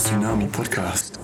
Tsunami Podcast.